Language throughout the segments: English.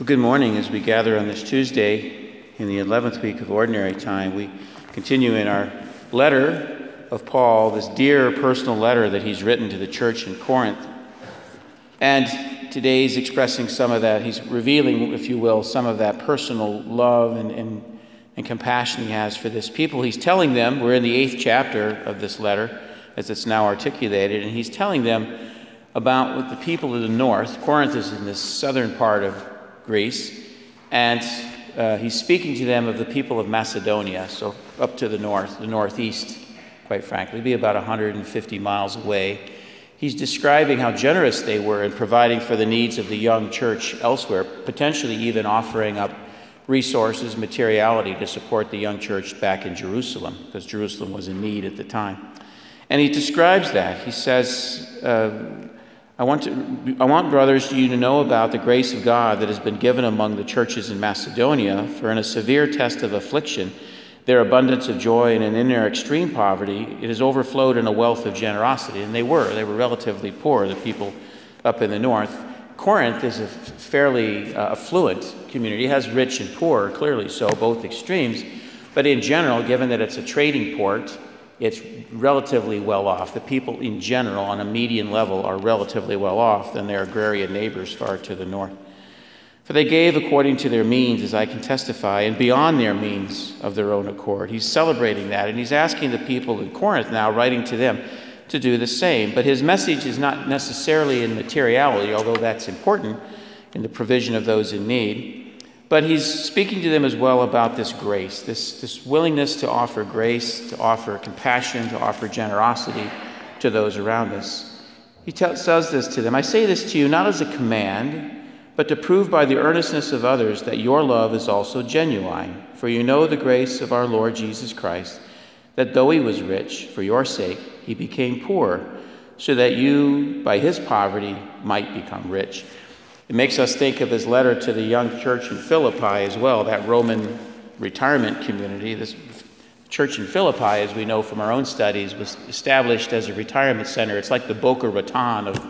Well, good morning as we gather on this Tuesday in the 11th week of Ordinary Time. We continue in our letter of Paul, this dear personal letter that he's written to the church in Corinth. And today he's expressing some of that, he's revealing, if you will, some of that personal love and, and, and compassion he has for this people. He's telling them, we're in the eighth chapter of this letter as it's now articulated, and he's telling them about what the people of the north. Corinth is in the southern part of Greece, and uh, he's speaking to them of the people of Macedonia, so up to the north, the northeast, quite frankly, be about 150 miles away. He's describing how generous they were in providing for the needs of the young church elsewhere, potentially even offering up resources, materiality to support the young church back in Jerusalem, because Jerusalem was in need at the time. And he describes that. He says, uh, I want, to, I want, brothers, you to know about the grace of God that has been given among the churches in Macedonia, for in a severe test of affliction, their abundance of joy and in their extreme poverty, it has overflowed in a wealth of generosity. And they were. They were relatively poor, the people up in the north. Corinth is a fairly uh, affluent community. It has rich and poor, clearly so, both extremes. But in general, given that it's a trading port, it's relatively well off. The people in general, on a median level, are relatively well off than their agrarian neighbors far to the north. For they gave according to their means, as I can testify, and beyond their means of their own accord. He's celebrating that, and he's asking the people in Corinth now, writing to them, to do the same. But his message is not necessarily in materiality, although that's important in the provision of those in need. But he's speaking to them as well about this grace, this, this willingness to offer grace, to offer compassion, to offer generosity to those around us. He says this to them I say this to you not as a command, but to prove by the earnestness of others that your love is also genuine. For you know the grace of our Lord Jesus Christ, that though he was rich, for your sake he became poor, so that you, by his poverty, might become rich. It makes us think of his letter to the young church in Philippi as well, that Roman retirement community. This church in Philippi, as we know from our own studies, was established as a retirement center. It's like the Boca Raton of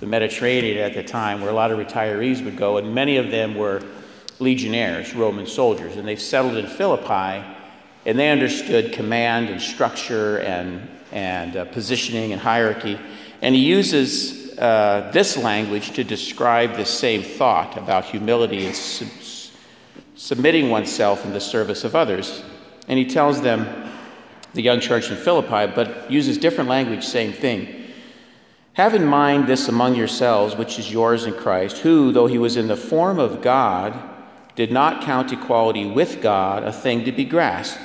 the Mediterranean at the time, where a lot of retirees would go, and many of them were legionnaires, Roman soldiers, and they've settled in Philippi, and they understood command and structure and, and uh, positioning and hierarchy. And he uses uh, this language to describe the same thought about humility and sub- submitting oneself in the service of others. And he tells them, the young church in Philippi, but uses different language, same thing. Have in mind this among yourselves, which is yours in Christ, who, though he was in the form of God, did not count equality with God a thing to be grasped,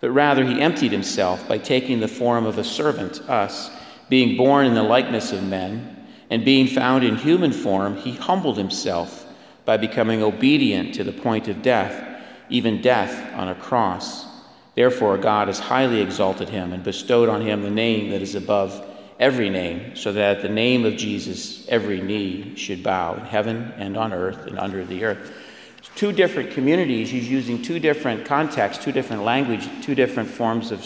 but rather he emptied himself by taking the form of a servant, us, being born in the likeness of men and being found in human form, he humbled himself by becoming obedient to the point of death, even death on a cross. Therefore, God has highly exalted him and bestowed on him the name that is above every name, so that at the name of Jesus every knee should bow in heaven and on earth and under the earth. Two different communities, he's using two different contexts, two different language, two different forms of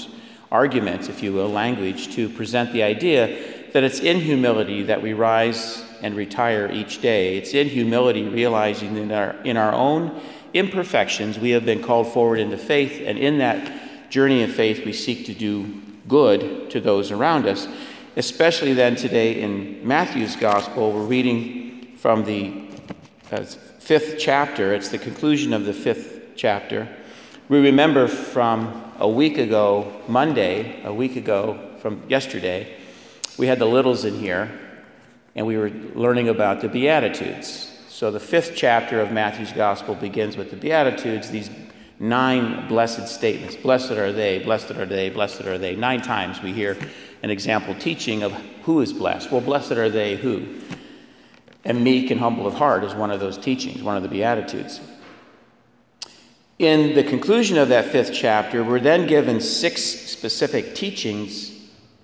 arguments, if you will, language, to present the idea that it's in humility that we rise and retire each day. It's in humility realizing that in our, in our own imperfections we have been called forward into faith, and in that journey of faith we seek to do good to those around us. Especially then today in Matthew's Gospel, we're reading from the uh, fifth chapter. It's the conclusion of the fifth chapter. We remember from a week ago, Monday, a week ago from yesterday, we had the littles in here, and we were learning about the Beatitudes. So the fifth chapter of Matthew's Gospel begins with the Beatitudes, these nine blessed statements. Blessed are they, blessed are they, blessed are they. Nine times we hear an example teaching of who is blessed. Well, blessed are they who? And meek and humble of heart is one of those teachings, one of the Beatitudes. In the conclusion of that fifth chapter, we're then given six specific teachings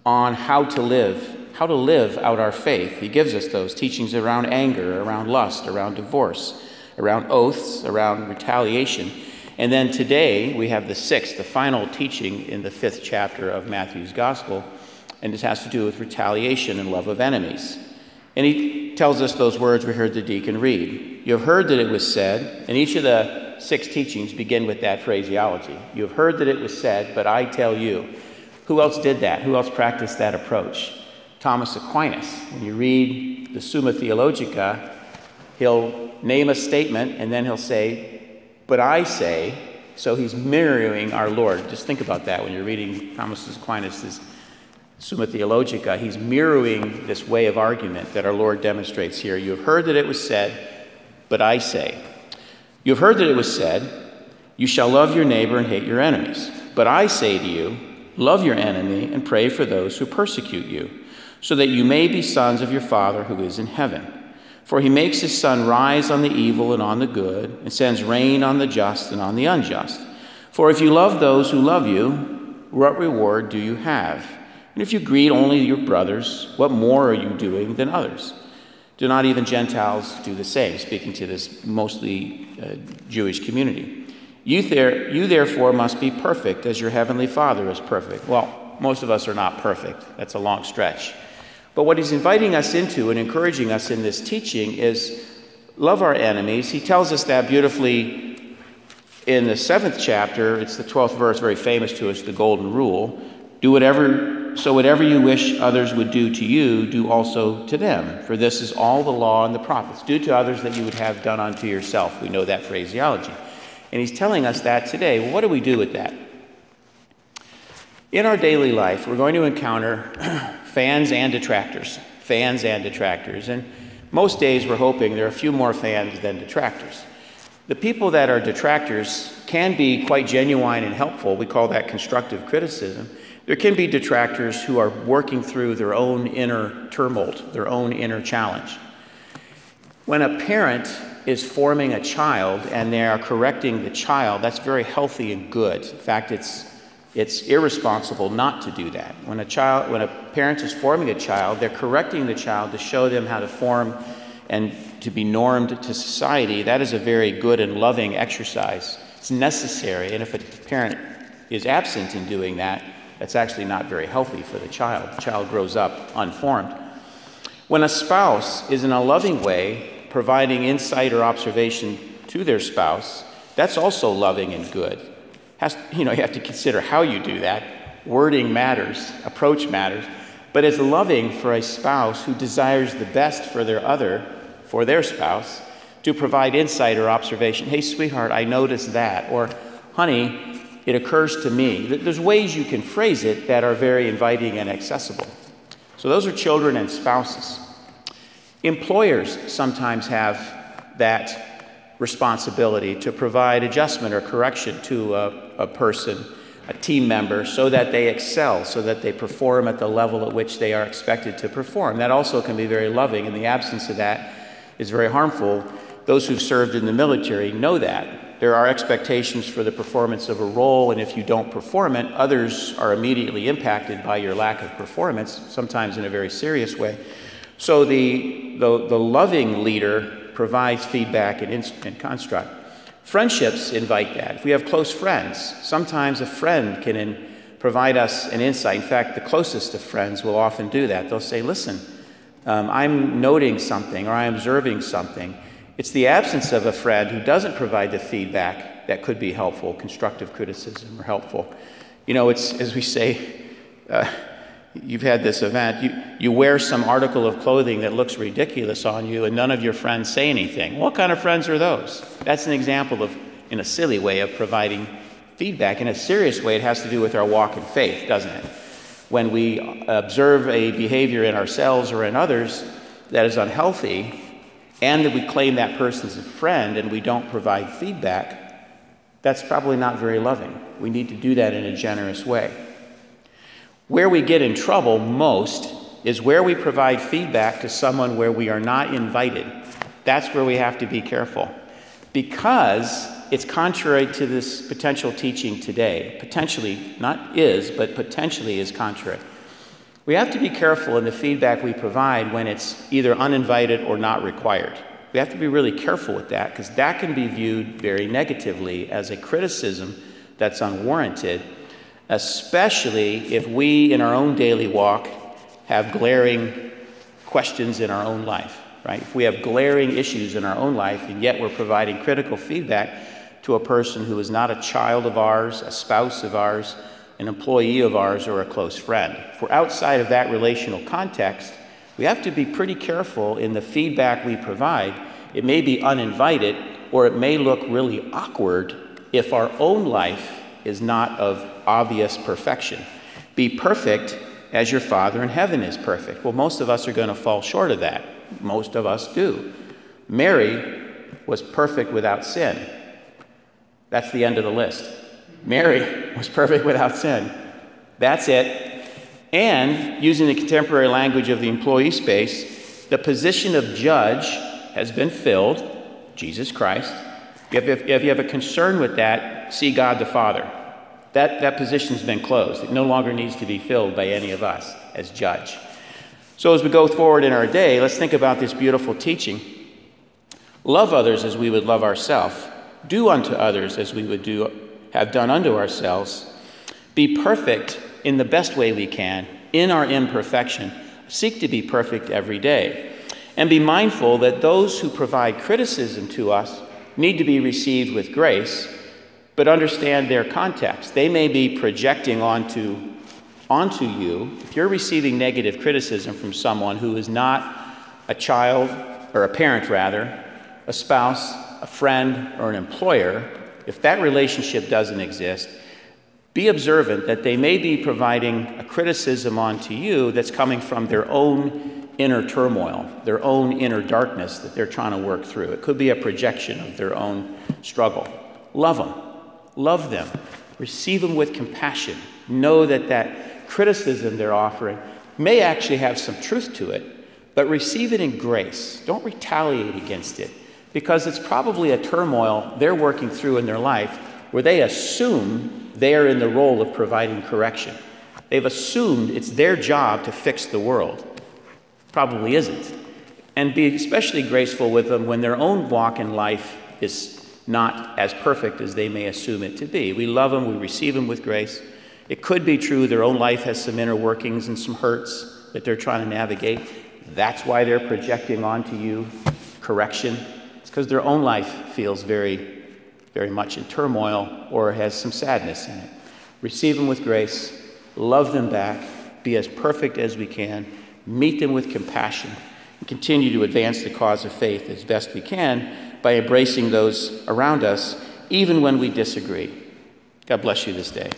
on how to live, how to live out our faith. He gives us those teachings around anger, around lust, around divorce, around oaths, around retaliation. And then today we have the sixth, the final teaching in the fifth chapter of Matthew's Gospel, and this has to do with retaliation and love of enemies. And he tells us those words we heard the deacon read. You have heard that it was said, and each of the six teachings begin with that phraseology. You have heard that it was said, but I tell you. Who else did that? Who else practiced that approach? Thomas Aquinas. When you read the Summa Theologica, he'll name a statement and then he'll say, But I say, so he's mirroring our Lord. Just think about that when you're reading Thomas Aquinas' Summa Theologica. He's mirroring this way of argument that our Lord demonstrates here. You have heard that it was said, but I say. You have heard that it was said, You shall love your neighbor and hate your enemies. But I say to you, Love your enemy and pray for those who persecute you, so that you may be sons of your Father who is in heaven. For he makes his sun rise on the evil and on the good, and sends rain on the just and on the unjust. For if you love those who love you, what reward do you have? And if you greet only your brothers, what more are you doing than others? Do not even Gentiles do the same? Speaking to this mostly uh, Jewish community. You, there, you therefore must be perfect as your heavenly Father is perfect. Well, most of us are not perfect. That's a long stretch. But what he's inviting us into and encouraging us in this teaching is love our enemies. He tells us that beautifully in the seventh chapter. It's the 12th verse, very famous to us, the golden rule. Do whatever, so whatever you wish others would do to you, do also to them. For this is all the law and the prophets. Do to others that you would have done unto yourself. We know that phraseology. And he's telling us that today. Well, what do we do with that? In our daily life, we're going to encounter fans and detractors, fans and detractors. And most days we're hoping there are a few more fans than detractors. The people that are detractors can be quite genuine and helpful. We call that constructive criticism. There can be detractors who are working through their own inner tumult, their own inner challenge. When a parent is forming a child and they are correcting the child, that's very healthy and good. In fact, it's it's irresponsible not to do that. When a child, when a parent is forming a child, they're correcting the child to show them how to form and to be normed to society. That is a very good and loving exercise. It's necessary, and if a parent is absent in doing that, that's actually not very healthy for the child. The child grows up unformed. When a spouse is in a loving way providing insight or observation to their spouse, that's also loving and good has, you know, you have to consider how you do that. Wording matters, approach matters. But it's loving for a spouse who desires the best for their other, for their spouse, to provide insight or observation. Hey, sweetheart, I noticed that. Or, honey, it occurs to me. There's ways you can phrase it that are very inviting and accessible. So, those are children and spouses. Employers sometimes have that responsibility to provide adjustment or correction to a, a, person, a team member, so that they excel, so that they perform at the level at which they are expected to perform. That also can be very loving, and the absence of that is very harmful. Those who've served in the military know that. There are expectations for the performance of a role, and if you don't perform it, others are immediately impacted by your lack of performance, sometimes in a very serious way. So the, the, the loving leader provides feedback and, and construct. Friendships invite that. If we have close friends, sometimes a friend can in, provide us an insight. In fact, the closest of friends will often do that. They'll say, Listen, um, I'm noting something or I'm observing something. It's the absence of a friend who doesn't provide the feedback that could be helpful, constructive criticism or helpful. You know, it's as we say, uh, you've had this event, you, you wear some article of clothing that looks ridiculous on you, and none of your friends say anything. What kind of friends are those? That's an example of, in a silly way, of providing feedback. In a serious way, it has to do with our walk in faith, doesn't it? When we observe a behavior in ourselves or in others that is unhealthy, and that we claim that person a friend and we don't provide feedback, that's probably not very loving. We need to do that in a generous way. Where we get in trouble most is where we provide feedback to someone where we are not invited. That's where we have to be careful because it's contrary to this potential teaching today. Potentially, not is, but potentially is contrary. We have to be careful in the feedback we provide when it's either uninvited or not required. We have to be really careful with that because that can be viewed very negatively as a criticism that's unwarranted especially if we in our own daily walk have glaring questions in our own life, right? If we have glaring issues in our own life and yet we're providing critical feedback to a person who is not a child of ours, a spouse of ours, an employee of ours, or a close friend. If we're outside of that relational context, we have to be pretty careful in the feedback we provide. It may be uninvited or it may look really awkward if our own life is not of obvious perfection. Be perfect as your Father in heaven is perfect. Well, most of us are going to fall short of that. Most of us do. Mary was perfect without sin. That's the end of the list. Mary was perfect without sin. That's it. And using the contemporary language of the employee space, the position of judge has been filled, Jesus Christ. If, if, if you have a concern with that, see God the Father. That, that position's been closed. It no longer needs to be filled by any of us as judge. So, as we go forward in our day, let's think about this beautiful teaching. Love others as we would love ourselves. Do unto others as we would do, have done unto ourselves. Be perfect in the best way we can, in our imperfection. Seek to be perfect every day. And be mindful that those who provide criticism to us need to be received with grace but understand their context. They may be projecting onto, onto you. If you're receiving negative criticism from someone who is not a child, or a parent rather, a spouse, a friend, or an employer, if that relationship doesn't exist, be observant that they may be providing a criticism onto you that's coming from their own inner turmoil, their own inner darkness that they're trying to work through. It could be a projection of their own struggle. Love them love them, receive them with compassion. Know that that criticism they're offering may actually have some truth to it, but receive it in grace. Don't retaliate against it because it's probably a turmoil they're working through in their life where they assume they are in the role of providing correction. They've assumed it's their job to fix the world. Probably isn't. And be especially graceful with them when their own walk in life is not as perfect as they may assume it to be. We love them, we receive them with grace. It could be true their own life has some inner workings and some hurts that they're trying to navigate. That's why they're projecting onto you correction. It's because their own life feels very, very much in turmoil or has some sadness in it. Receive them with grace, love them back, be as perfect as we can, meet them with compassion, and continue to advance the cause of faith as best we can by embracing those around us, even when we disagree. God bless you this day.